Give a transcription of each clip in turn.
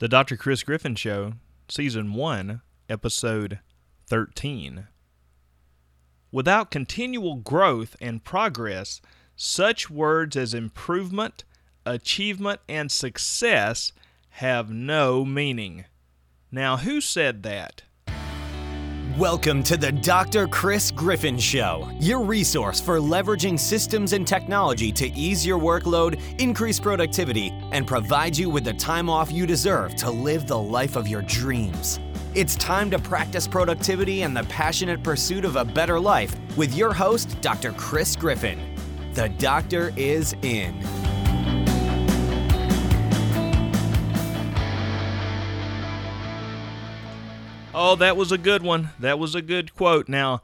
The Dr. Chris Griffin Show, Season 1, Episode 13. Without continual growth and progress, such words as improvement, achievement, and success have no meaning. Now, who said that? Welcome to the Dr. Chris Griffin Show, your resource for leveraging systems and technology to ease your workload, increase productivity, and provide you with the time off you deserve to live the life of your dreams. It's time to practice productivity and the passionate pursuit of a better life with your host, Dr. Chris Griffin. The doctor is in. Oh, that was a good one. That was a good quote. Now,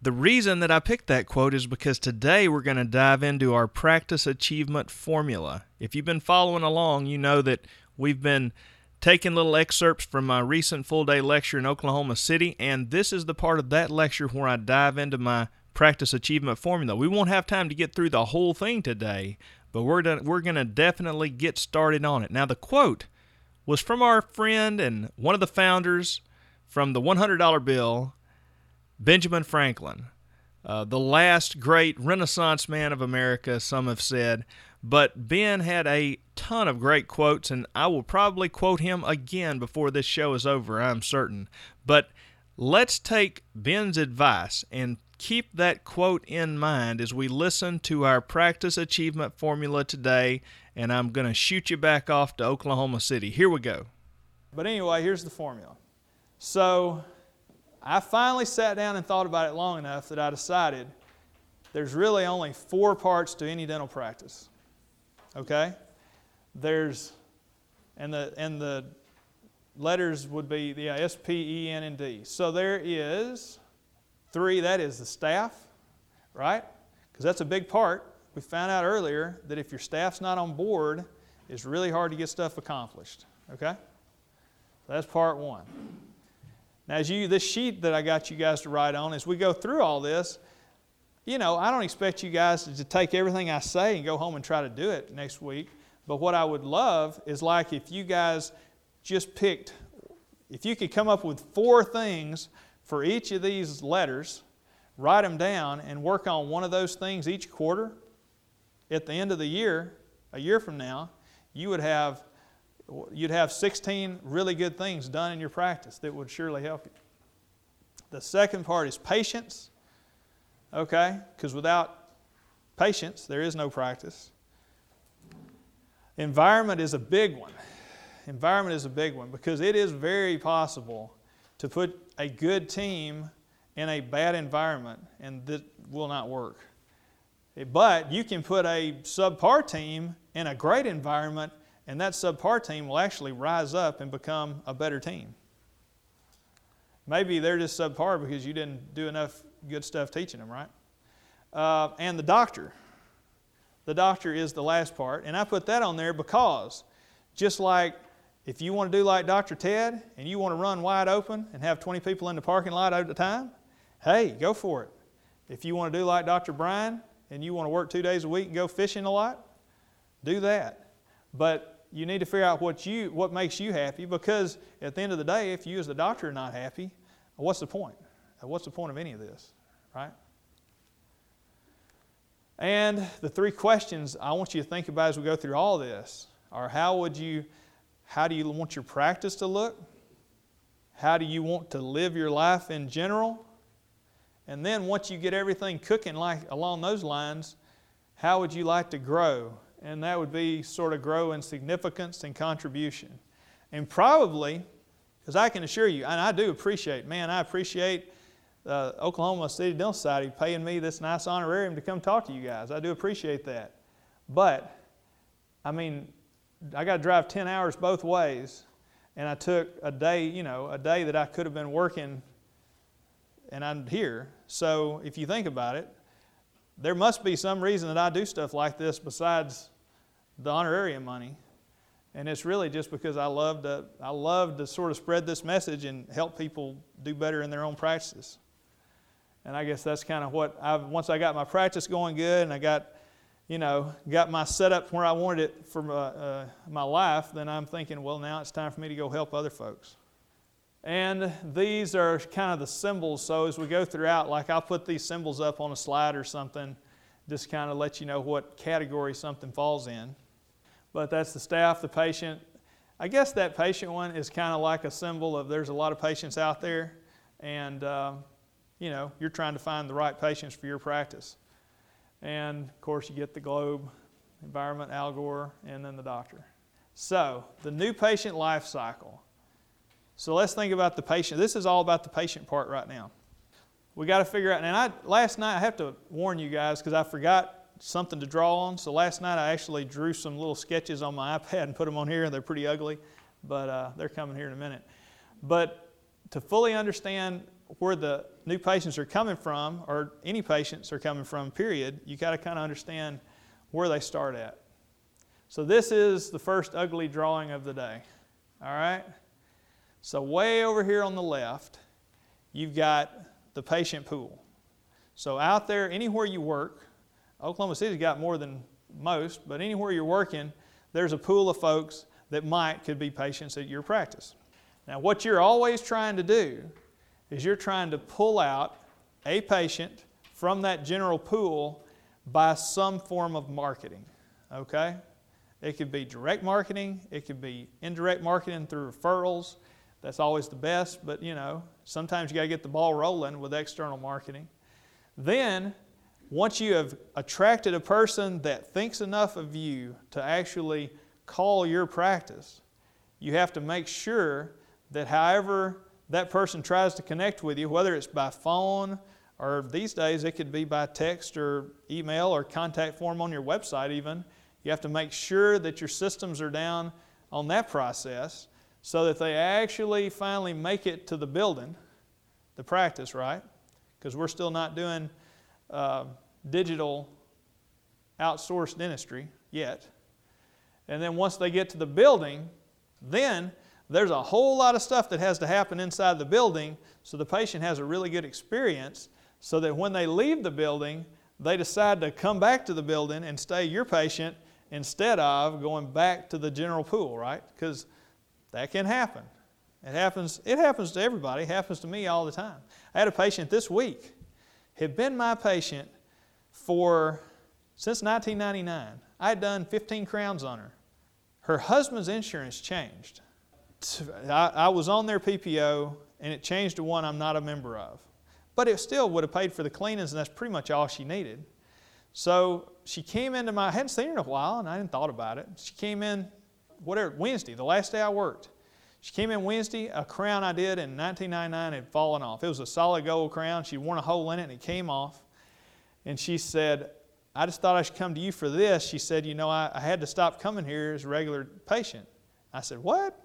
the reason that I picked that quote is because today we're going to dive into our practice achievement formula. If you've been following along, you know that we've been taking little excerpts from my recent full day lecture in Oklahoma City, and this is the part of that lecture where I dive into my practice achievement formula. We won't have time to get through the whole thing today, but we're, to, we're going to definitely get started on it. Now, the quote was from our friend and one of the founders from the $100 bill, Benjamin Franklin, uh, the last great Renaissance man of America, some have said. But Ben had a ton of great quotes, and I will probably quote him again before this show is over, I'm certain. But let's take Ben's advice and keep that quote in mind as we listen to our practice achievement formula today. And I'm going to shoot you back off to Oklahoma City. Here we go. But anyway, here's the formula. So I finally sat down and thought about it long enough that I decided there's really only four parts to any dental practice. Okay? There's, and the, and the letters would be the S, P, E, N, and D. So there is three, that is the staff, right? Because that's a big part. We found out earlier that if your staff's not on board, it's really hard to get stuff accomplished. Okay? That's part one. As you, this sheet that I got you guys to write on, as we go through all this, you know, I don't expect you guys to take everything I say and go home and try to do it next week. But what I would love is like if you guys just picked, if you could come up with four things for each of these letters, write them down, and work on one of those things each quarter, at the end of the year, a year from now, you would have you'd have 16 really good things done in your practice that would surely help you. The second part is patients, okay? Because without patients, there is no practice. Environment is a big one. Environment is a big one because it is very possible to put a good team in a bad environment and that will not work. But you can put a subpar team in a great environment and that subpar team will actually rise up and become a better team. Maybe they're just subpar because you didn't do enough good stuff teaching them, right? Uh, and the doctor. The doctor is the last part. And I put that on there because just like if you want to do like Dr. Ted and you want to run wide open and have 20 people in the parking lot at a time, hey, go for it. If you want to do like Dr. Brian and you want to work two days a week and go fishing a lot, do that. But you need to figure out what you what makes you happy because at the end of the day if you as the doctor are not happy what's the point? What's the point of any of this right? And the three questions i want you to think about as we go through all this are how would you how do you want your practice to look? How do you want to live your life in general? And then once you get everything cooking like along those lines how would you like to grow and that would be sort of grow in significance and contribution. And probably, because I can assure you, and I do appreciate, man, I appreciate uh, Oklahoma City Dental Society paying me this nice honorarium to come talk to you guys. I do appreciate that. But, I mean, I got to drive 10 hours both ways, and I took a day, you know, a day that I could have been working, and I'm here. So if you think about it, there must be some reason that I do stuff like this besides the honorarium money. And it's really just because I love to, I love to sort of spread this message and help people do better in their own practices. And I guess that's kind of what I've, once I got my practice going good and I got, you know, got my setup where I wanted it for my, uh, my life, then I'm thinking, well, now it's time for me to go help other folks. And these are kind of the symbols. So as we go throughout, like I'll put these symbols up on a slide or something, just kind of let you know what category something falls in. But that's the staff, the patient. I guess that patient one is kind of like a symbol of there's a lot of patients out there, and uh, you know you're trying to find the right patients for your practice. And of course, you get the globe, environment, Al Gore, and then the doctor. So the new patient life cycle. So let's think about the patient. This is all about the patient part right now. We got to figure out. And I last night I have to warn you guys because I forgot something to draw on. So last night I actually drew some little sketches on my iPad and put them on here. And they're pretty ugly, but uh, they're coming here in a minute. But to fully understand where the new patients are coming from, or any patients are coming from, period, you got to kind of understand where they start at. So this is the first ugly drawing of the day. All right? So, way over here on the left, you've got the patient pool. So, out there, anywhere you work, Oklahoma City's got more than most, but anywhere you're working, there's a pool of folks that might could be patients at your practice. Now, what you're always trying to do is you're trying to pull out a patient from that general pool by some form of marketing. Okay? It could be direct marketing, it could be indirect marketing through referrals, that's always the best, but you know, sometimes you got to get the ball rolling with external marketing. Then, once you have attracted a person that thinks enough of you to actually call your practice, you have to make sure that however that person tries to connect with you, whether it's by phone or these days it could be by text or email or contact form on your website, even, you have to make sure that your systems are down on that process so that they actually finally make it to the building, the practice, right? Because we're still not doing uh, digital outsourced dentistry yet. And then once they get to the building, then there's a whole lot of stuff that has to happen inside the building so the patient has a really good experience so that when they leave the building, they decide to come back to the building and stay your patient instead of going back to the general pool, right? Because that can happen. It happens, it happens to everybody. It happens to me all the time. I had a patient this week, had been my patient for since 1999. I had done 15 crowns on her. Her husband's insurance changed. I, was on their PPO and it changed to one I'm not a member of. But it still would have paid for the cleanings, and that's pretty much all she needed. So she came into my, I hadn't seen her in a while, and I hadn't thought about it. She came in whatever, Wednesday, the last day I worked. She came in Wednesday, a crown I did in 1999 had fallen off. It was a solid gold crown. She'd worn a hole in it and it came off. And she said, I just thought I should come to you for this. She said, You know, I, I had to stop coming here as a regular patient. I said, What?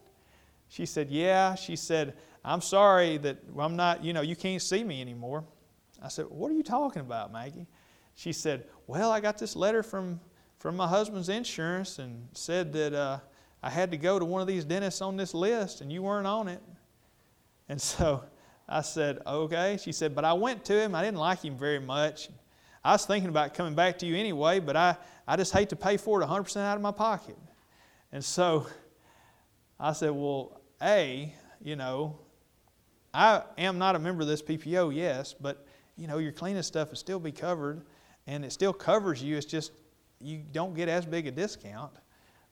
She said, Yeah. She said, I'm sorry that I'm not, you know, you can't see me anymore. I said, What are you talking about, Maggie? She said, Well, I got this letter from, from my husband's insurance and said that uh, I had to go to one of these dentists on this list and you weren't on it. And so I said, okay. She said, but I went to him. I didn't like him very much. I was thinking about coming back to you anyway, but I, I just hate to pay for it 100% out of my pocket. And so I said, well, A, you know, I am not a member of this PPO, yes, but, you know, your cleaning stuff will still be covered and it still covers you. It's just you don't get as big a discount.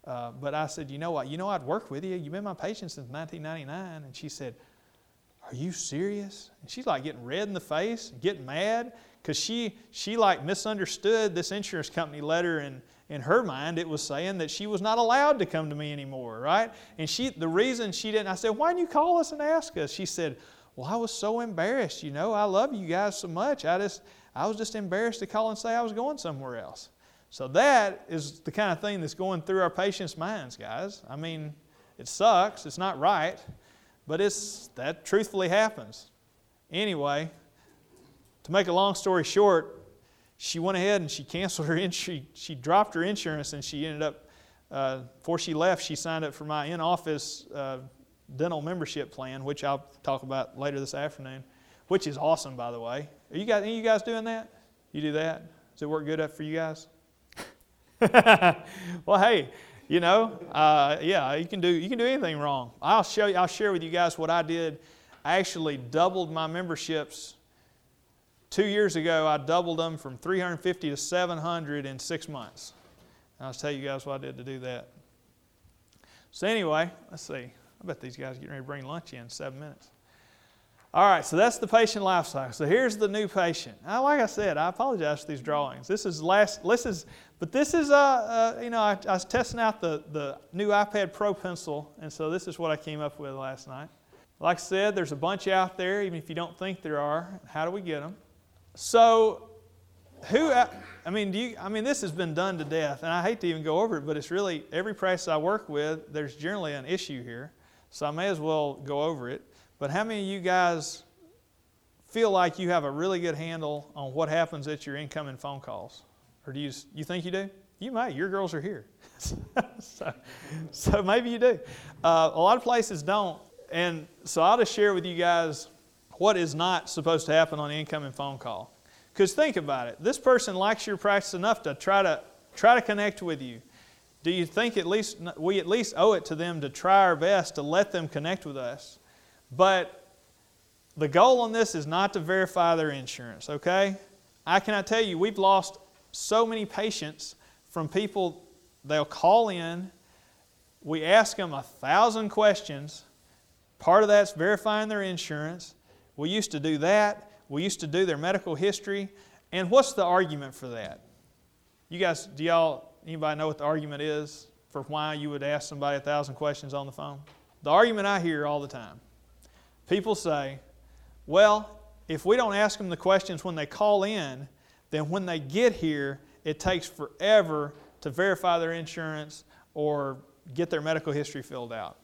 Uh, but I said, you know what? You know I'd worked with you. You've been my patient since 1999. And she said, are you serious? And she's like getting red in the face, getting mad, because she, she like misunderstood this insurance company letter and in her mind it was saying that she was not allowed to come to me anymore, right? And she, the reason she didn't, I said, why didn't you call us and ask us? She said, well, I was so embarrassed, you know, I love you guys so much. I just, I was just embarrassed to call and say I was going somewhere else. So that is the kind of thing that's going through our patients' minds, guys. I mean, it sucks, it's not right, but it's that truthfully happens. Anyway, to make a long story short, she went ahead and she canceled her she, she dropped her insurance and she ended up uh, before she left she signed up for my in-office uh, dental membership plan which i'll talk about later this afternoon which is awesome by the way. Are you guys, are you guys doing that? You do that? Does it work good up for you guys? Well, hey, you know, uh, yeah, you can do you can do anything wrong. I'll show you. I'll share with you guys what I did. I actually doubled my memberships. Two years ago, I doubled them from 350 to 700 in six months. I'll tell you guys what I did to do that. So anyway, let's see. I bet these guys are getting ready to bring lunch in, in seven minutes. All right, so that's the patient life cycle. So here's the new patient. Now, like I said, I apologize for these drawings. This is last. This is, but this is uh, uh you know, I, I, was testing out the the new iPad Pro pencil, and so this is what I came up with last night. Like I said, there's a bunch out there, even if you don't think there are. How do we get them? So, who? I mean, do you? I mean, this has been done to death, and I hate to even go over it, but it's really every practice I work with. There's generally an issue here, so I may as well go over it. But how many of you guys feel like you have a really good handle on what happens at your incoming phone calls? Or do you, you think you do? You might. Your girls are here. so, so maybe you do. Uh, a lot of places don't. And so I'll just share with you guys what is not supposed to happen on the incoming phone call. Because think about it. This person likes your practice enough to try to try to connect with you. Do you think at least we at least owe it to them to try our best to let them connect with us? But the goal on this is not to verify their insurance, okay? I cannot tell you, we've lost so many patients from people, they'll call in, we ask them a thousand questions. Part of that's verifying their insurance. We used to do that. We used to do their medical history. And what's the argument for that? You guys, do y'all, anybody know what the argument is for why you would ask somebody a thousand questions on the phone? The argument I hear all the time People say, well, if we don't ask them the questions when they call in, then when they get here, it takes forever to verify their insurance or get their medical history filled out.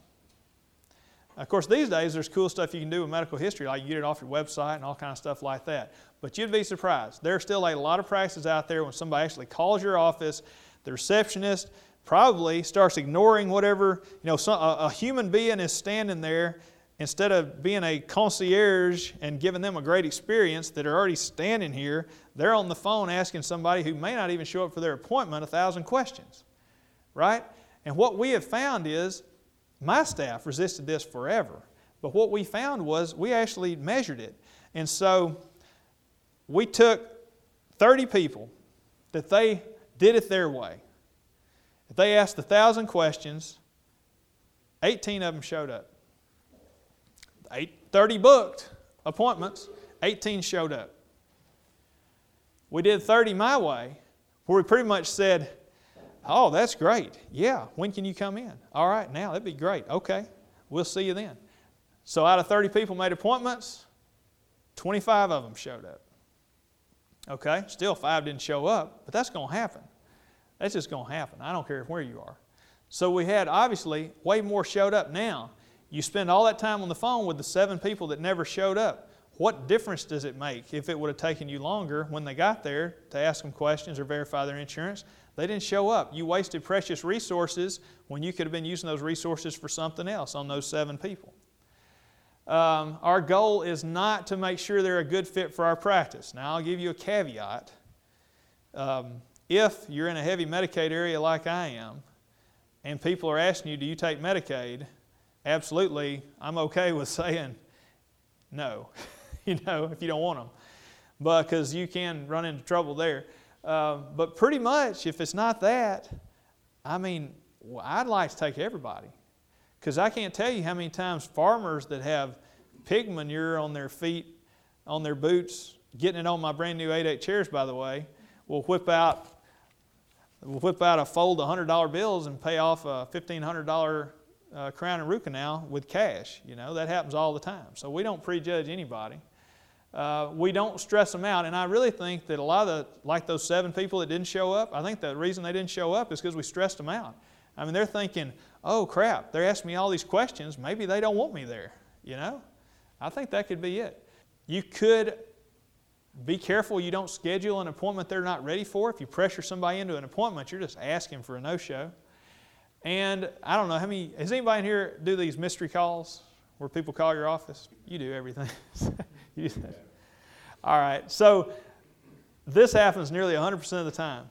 Of course, these days there's cool stuff you can do with medical history, like you get it off your website and all kind of stuff like that. But you'd be surprised. There are still a lot of practices out there when somebody actually calls your office, the receptionist probably starts ignoring whatever, you know, some, a, a human being is standing there instead of being a concierge and giving them a great experience that are already standing here, they're on the phone asking somebody who may not even show up for their appointment a thousand questions. Right? And what we have found is my staff resisted this forever. But what we found was we actually measured it. And so we took 30 people that they did it their way. If they asked a thousand questions, 18 of them showed up. Eight, 30 booked appointments, 18 showed up. We did 30 my way, where we pretty much said, Oh, that's great. Yeah, when can you come in? All right, now that'd be great. Okay, we'll see you then. So, out of 30 people made appointments, 25 of them showed up. Okay, still five didn't show up, but that's going to happen. That's just going to happen. I don't care where you are. So, we had obviously way more showed up now. You spend all that time on the phone with the seven people that never showed up. What difference does it make if it would have taken you longer when they got there to ask them questions or verify their insurance? They didn't show up. You wasted precious resources when you could have been using those resources for something else on those seven people. Um, our goal is not to make sure they're a good fit for our practice. Now, I'll give you a caveat. Um, if you're in a heavy Medicaid area like I am, and people are asking you, Do you take Medicaid? Absolutely, I'm okay with saying no, you know, if you don't want them, But because you can run into trouble there. Uh, but pretty much, if it's not that, I mean, I'd like to take everybody. Because I can't tell you how many times farmers that have pig manure on their feet, on their boots, getting it on my brand new 8 8 chairs, by the way, will whip out will whip out a fold of $100 bills and pay off a $1,500 uh, crown and root canal with cash. You know, that happens all the time. So we don't prejudge anybody. Uh, we don't stress them out. And I really think that a lot of the, like those seven people that didn't show up, I think the reason they didn't show up is because we stressed them out. I mean, they're thinking, oh crap, they're asking me all these questions. Maybe they don't want me there. You know? I think that could be it. You could be careful you don't schedule an appointment they're not ready for. If you pressure somebody into an appointment, you're just asking for a no show. And I don't know how many, has anybody in here do these mystery calls where people call your office? You do everything. you do All right, so this happens nearly 100% of the time.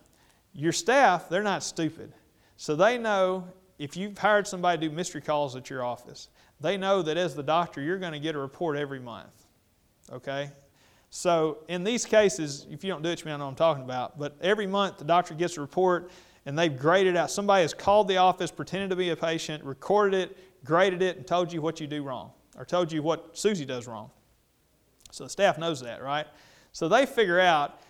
Your staff, they're not stupid. So they know if you've hired somebody to do mystery calls at your office, they know that as the doctor, you're going to get a report every month. Okay? So in these cases, if you don't do it, you may not know what I'm talking about. But every month, the doctor gets a report and they've graded out. Somebody has called the office, pretended to be a patient, recorded it, graded it, and told you what you do wrong, or told you what Susie does wrong. So the staff knows that, right? So they figure out,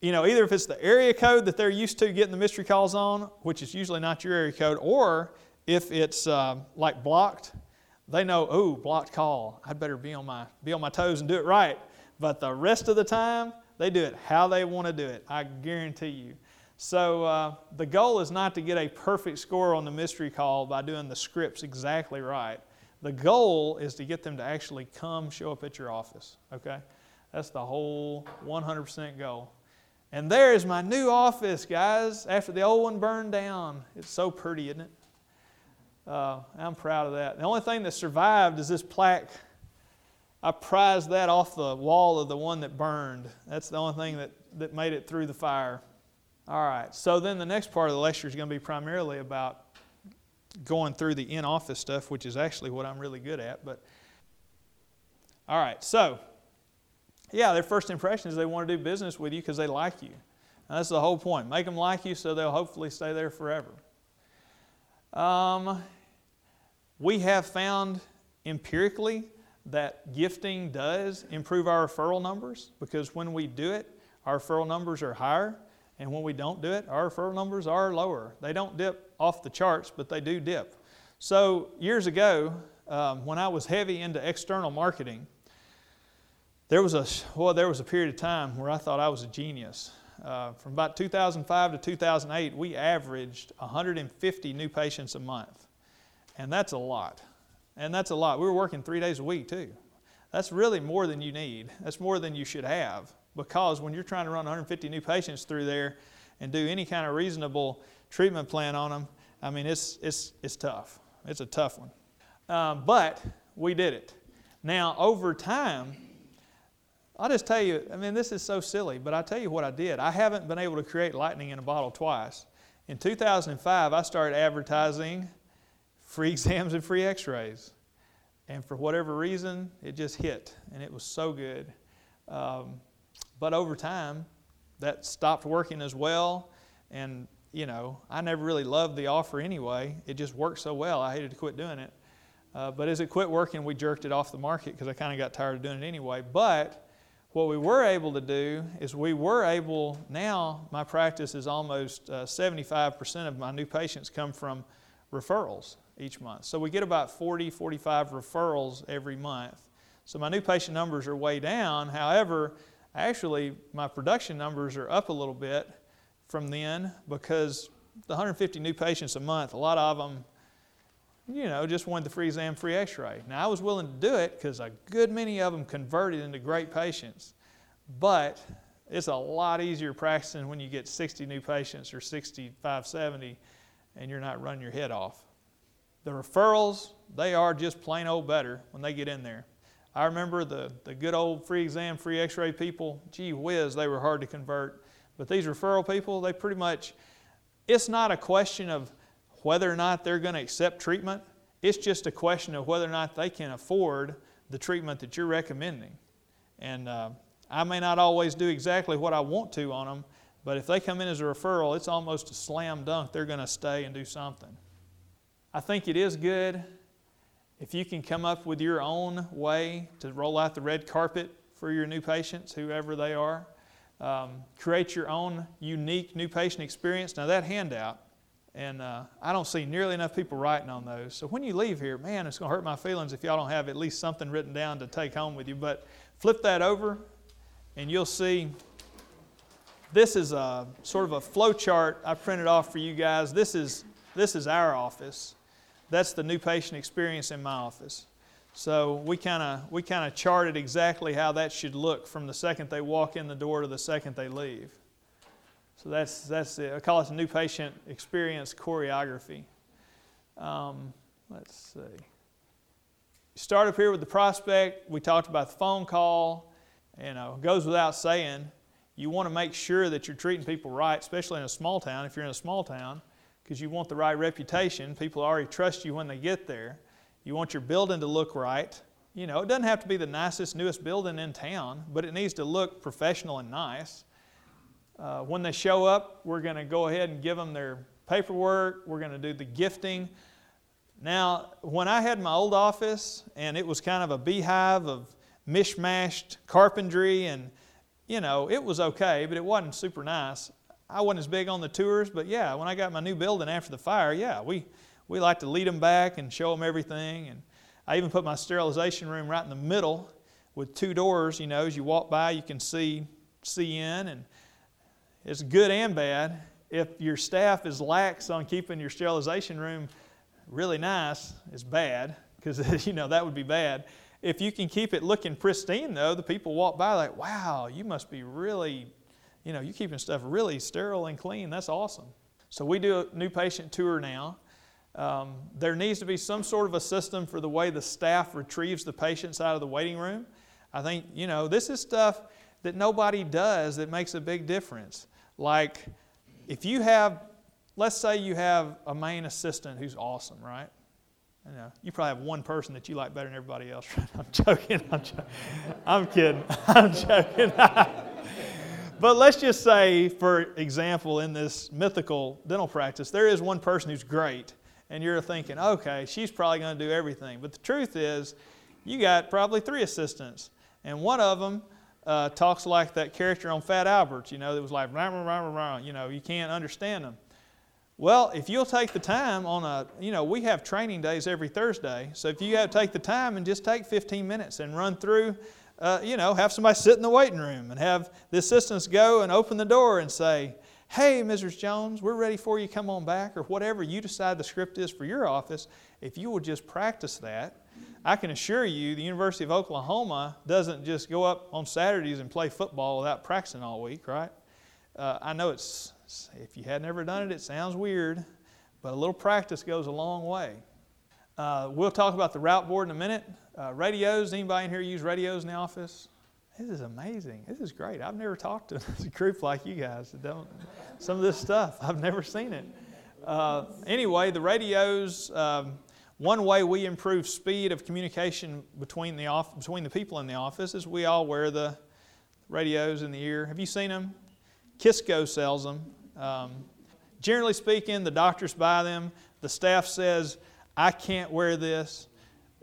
you know, either if it's the area code that they're used to getting the mystery calls on, which is usually not your area code, or if it's uh, like blocked, they know, oh, blocked call. I'd better be on my be on my toes and do it right. But the rest of the time, they do it how they want to do it. I guarantee you. So uh, the goal is not to get a perfect score on the mystery call by doing the scripts exactly right. The goal is to get them to actually come show up at your office. Okay, that's the whole 100% goal. And there is my new office, guys. After the old one burned down, it's so pretty, isn't it? Uh, I'm proud of that. The only thing that survived is this plaque. I prized that off the wall of the one that burned. That's the only thing that, that made it through the fire. All right, so then the next part of the lecture is going to be primarily about going through the in office stuff, which is actually what I'm really good at. But all right, so yeah, their first impression is they want to do business with you because they like you. That's the whole point. Make them like you so they'll hopefully stay there forever. Um, we have found empirically that gifting does improve our referral numbers because when we do it, our referral numbers are higher, and when we don't do it, our referral numbers are lower. They don't dip off the charts, but they do dip. So, years ago, um, when I was heavy into external marketing, there was a well, there was a period of time where I thought I was a genius. Uh, from about 2005 to 2008, we averaged 150 new patients a month. And that's a lot. And that's a lot. We were working three days a week, too. That's really more than you need. That's more than you should have. Because when you're trying to run 150 new patients through there and do any kind of reasonable treatment plan on them, I mean, it's, it's, it's tough. It's a tough one. Um, but we did it. Now, over time, I'll just tell you, I mean, this is so silly, but I'll tell you what I did. I haven't been able to create lightning in a bottle twice. In 2005, I started advertising free exams and free x rays. And for whatever reason, it just hit, and it was so good. Um, but over time, that stopped working as well. And, you know, I never really loved the offer anyway. It just worked so well, I hated to quit doing it. Uh, but as it quit working, we jerked it off the market because I kind of got tired of doing it anyway. But what we were able to do is we were able, now my practice is almost uh, 75% of my new patients come from referrals each month. So we get about 40, 45 referrals every month. So my new patient numbers are way down. However, actually, my production numbers are up a little bit from then because the 150 new patients a month, a lot of them you know, just wanted the free exam, free x ray. Now, I was willing to do it because a good many of them converted into great patients. But it's a lot easier practicing when you get 60 new patients or 65, 70, and you're not running your head off. The referrals, they are just plain old better when they get in there. I remember the, the good old free exam, free x ray people, gee whiz, they were hard to convert. But these referral people, they pretty much, it's not a question of whether or not they're going to accept treatment. It's just a question of whether or not they can afford the treatment that you're recommending. And uh, I may not always do exactly what I want to on them, but if they come in as a referral, it's almost a slam dunk. They're going to stay and do something. I think it is good if you can come up with your own way to roll out the red carpet for your new patients, whoever they are. Um, create your own unique new patient experience. Now, that handout, and uh, I don't see nearly enough people writing on those. So when you leave here, man, it's going to hurt my feelings if y'all don't have at least something written down to take home with you. But flip that over, and you'll see this is a sort of a flow chart I printed off for you guys. This is, this is our office. That's the new patient experience in my office. So we kind of we kind of charted exactly how that should look from the second they walk in the door to the second they leave. So that's, that's it. I call it the new patient experience choreography. Um, let's see. Start up here with the prospect. We talked about the phone call. You know, goes without saying, You want to make sure that you're treating people right, especially in a small town, if you're in a small town, because you want the right reputation. People already trust you when they get there. You want your building to look right. You know, it doesn't have to be the nicest, newest building in town, but it needs to look professional and nice. Uh, when they show up, we're going to go ahead and give them their paperwork. We're going to do the gifting. Now, when I had my old office and it was kind of a beehive of mishmashed carpentry and you know, it was okay, but it wasn't super nice. I wasn't as big on the tours, but yeah, when I got my new building after the fire, yeah, we, we like to lead them back and show them everything. And I even put my sterilization room right in the middle with two doors. You know, as you walk by, you can see, see in, and it's good and bad. If your staff is lax on keeping your sterilization room really nice, it's bad because you know that would be bad. If you can keep it looking pristine, though, the people walk by like, wow, you must be really, you know, you're keeping stuff really sterile and clean. That's awesome. So we do a new patient tour now. Um, there needs to be some sort of a system for the way the staff retrieves the patients out of the waiting room. I think, you know, this is stuff that nobody does that makes a big difference. Like, if you have, let's say you have a main assistant who's awesome, right? You know, you probably have one person that you like better than everybody else. I'm joking. I'm, joking. I'm kidding. I'm joking. but let's just say, for example, in this mythical dental practice, there is one person who's great, and you're thinking, okay, she's probably going to do everything. But the truth is, you got probably three assistants, and one of them uh, talks like that character on Fat Albert, you know, that was like, rah, rah, rah, rah, you know, you can't understand them. Well, if you'll take the time on a, you know, we have training days every Thursday. So if you have take the time and just take 15 minutes and run through, uh, you know, have somebody sit in the waiting room and have the assistants go and open the door and say, hey, Mrs. Jones, we're ready for you, come on back, or whatever you decide the script is for your office, if you will just practice that, I can assure you the University of Oklahoma doesn't just go up on Saturdays and play football without practicing all week, right? Uh, I know it's if you had never done it, it sounds weird, but a little practice goes a long way. Uh, we'll talk about the route board in a minute. Uh, radios, anybody in here use radios in the office? This is amazing. This is great. I've never talked to a group like you guys that don't, some of this stuff, I've never seen it. Uh, anyway, the radios, um, one way we improve speed of communication between the, off, between the people in the office is we all wear the radios in the ear. Have you seen them? Kisco sells them. Um, generally speaking, the doctors buy them. The staff says, I can't wear this.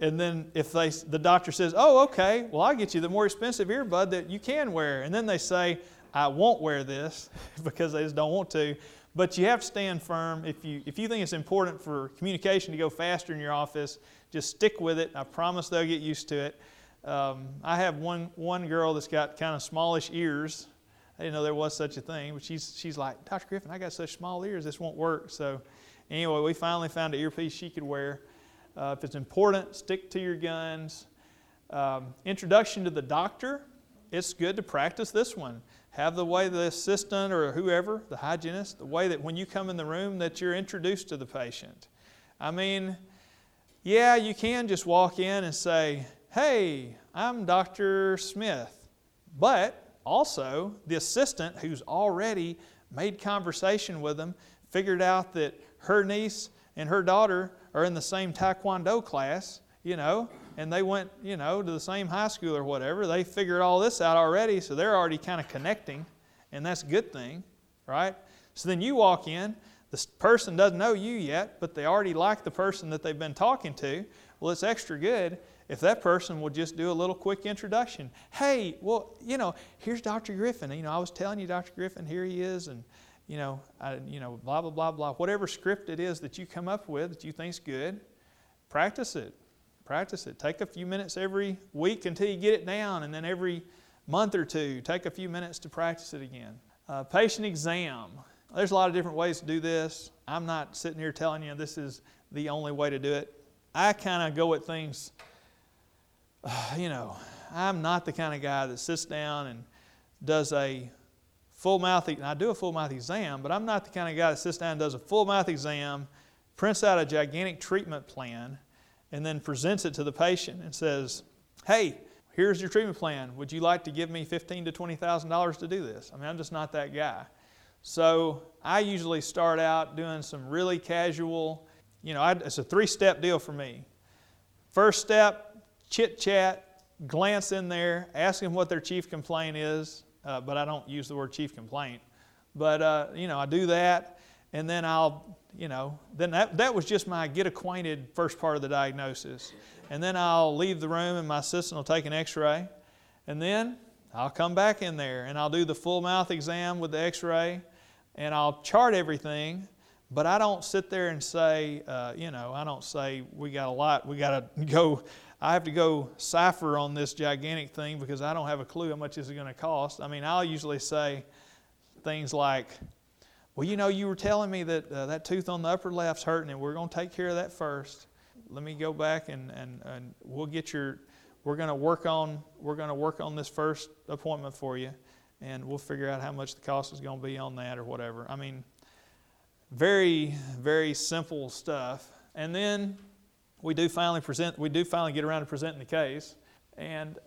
And then if they, the doctor says, oh, okay, well, I'll get you the more expensive earbud that you can wear. And then they say, I won't wear this because they just don't want to. But you have to stand firm. If you, if you think it's important for communication to go faster in your office, just stick with it. I promise they'll get used to it. Um, I have one, one girl that's got kind of smallish ears, I didn't know there was such a thing, but she's, she's like, Dr. Griffin, I got such small ears, this won't work. So, anyway, we finally found an earpiece she could wear. Uh, if it's important, stick to your guns. Um, introduction to the doctor, it's good to practice this one. Have the way the assistant or whoever, the hygienist, the way that when you come in the room that you're introduced to the patient. I mean, yeah, you can just walk in and say, hey, I'm Dr. Smith. But also, the assistant who's already made conversation with them figured out that her niece and her daughter are in the same taekwondo class, you know, and they went, you know, to the same high school or whatever. They figured all this out already, so they're already kind of connecting, and that's a good thing, right? So then you walk in, the person doesn't know you yet, but they already like the person that they've been talking to. Well, it's extra good if that person will just do a little quick introduction. Hey, well, you know, here's Dr. Griffin. You know, I was telling you, Dr. Griffin, here he is, and you know, I, you know, blah blah blah blah. Whatever script it is that you come up with that you think's good, practice it. Practice it. Take a few minutes every week until you get it down, and then every month or two, take a few minutes to practice it again. Uh, patient exam. There's a lot of different ways to do this. I'm not sitting here telling you this is the only way to do it. I kind of go at things you know, I'm not the kind of guy that sits down and does a full mouth, and I do a full mouth exam, but I'm not the kind of guy that sits down and does a full mouth exam, prints out a gigantic treatment plan, and then presents it to the patient and says, hey, here's your treatment plan. Would you like to give me fifteen to twenty thousand dollars to do this? I mean, I'm just not that guy. So I usually start out doing some really casual, you know, I, it's a three-step deal for me. First step, chit chat, glance in there, ask them what their chief complaint is, uh, but I don't use the word chief complaint. But uh, you know, I do that, and then I'll, you know, then that that was just my get acquainted first part of the diagnosis, and then I'll leave the room and my assistant will take an X-ray, and then I'll come back in there and I'll do the full mouth exam with the X-ray, and I'll chart everything. But I don't sit there and say, uh, you know, I don't say we got a lot, we got to go. I have to go cipher on this gigantic thing because I don't have a clue how much is it going to cost. I mean, I'll usually say things like, well, you know, you were telling me that uh, that tooth on the upper left's hurting, and we're going to take care of that first. Let me go back and, and, and we'll get your. We're going to work on we're going to work on this first appointment for you, and we'll figure out how much the cost is going to be on that or whatever. I mean, very very simple stuff. And then we do finally present. We do finally get around to presenting the case, and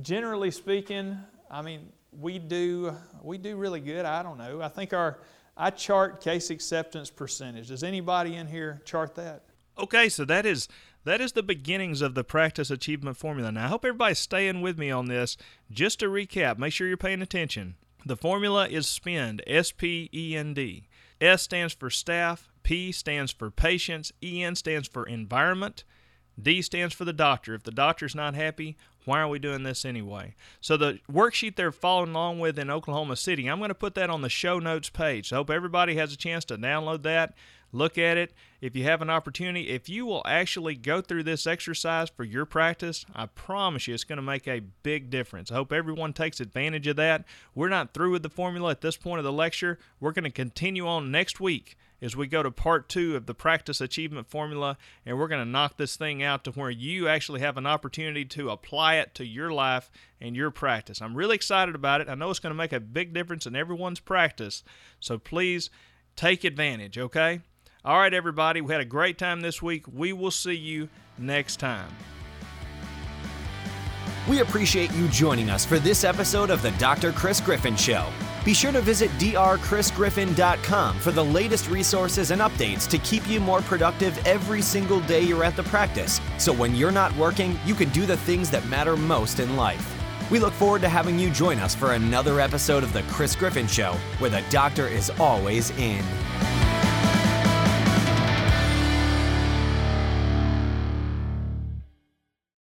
generally speaking, I mean, we do we do really good. I don't know. I think our I chart case acceptance percentage. Does anybody in here chart that? Okay, so that is that is the beginnings of the practice achievement formula. Now, I hope everybody's staying with me on this. Just to recap, make sure you're paying attention. The formula is SPEND, S P E N D. S stands for staff, P stands for patients, E N stands for environment, D stands for the doctor. If the doctor's not happy, why are we doing this anyway? So the worksheet they're following along with in Oklahoma City, I'm going to put that on the show notes page. I hope everybody has a chance to download that, look at it. If you have an opportunity, if you will actually go through this exercise for your practice, I promise you it's going to make a big difference. I hope everyone takes advantage of that. We're not through with the formula at this point of the lecture. We're going to continue on next week as we go to part two of the practice achievement formula, and we're going to knock this thing out to where you actually have an opportunity to apply it to your life and your practice. I'm really excited about it. I know it's going to make a big difference in everyone's practice, so please take advantage, okay? All right, everybody, we had a great time this week. We will see you next time. We appreciate you joining us for this episode of the Dr. Chris Griffin Show. Be sure to visit drchrisgriffin.com for the latest resources and updates to keep you more productive every single day you're at the practice. So when you're not working, you can do the things that matter most in life. We look forward to having you join us for another episode of The Chris Griffin Show, where the doctor is always in.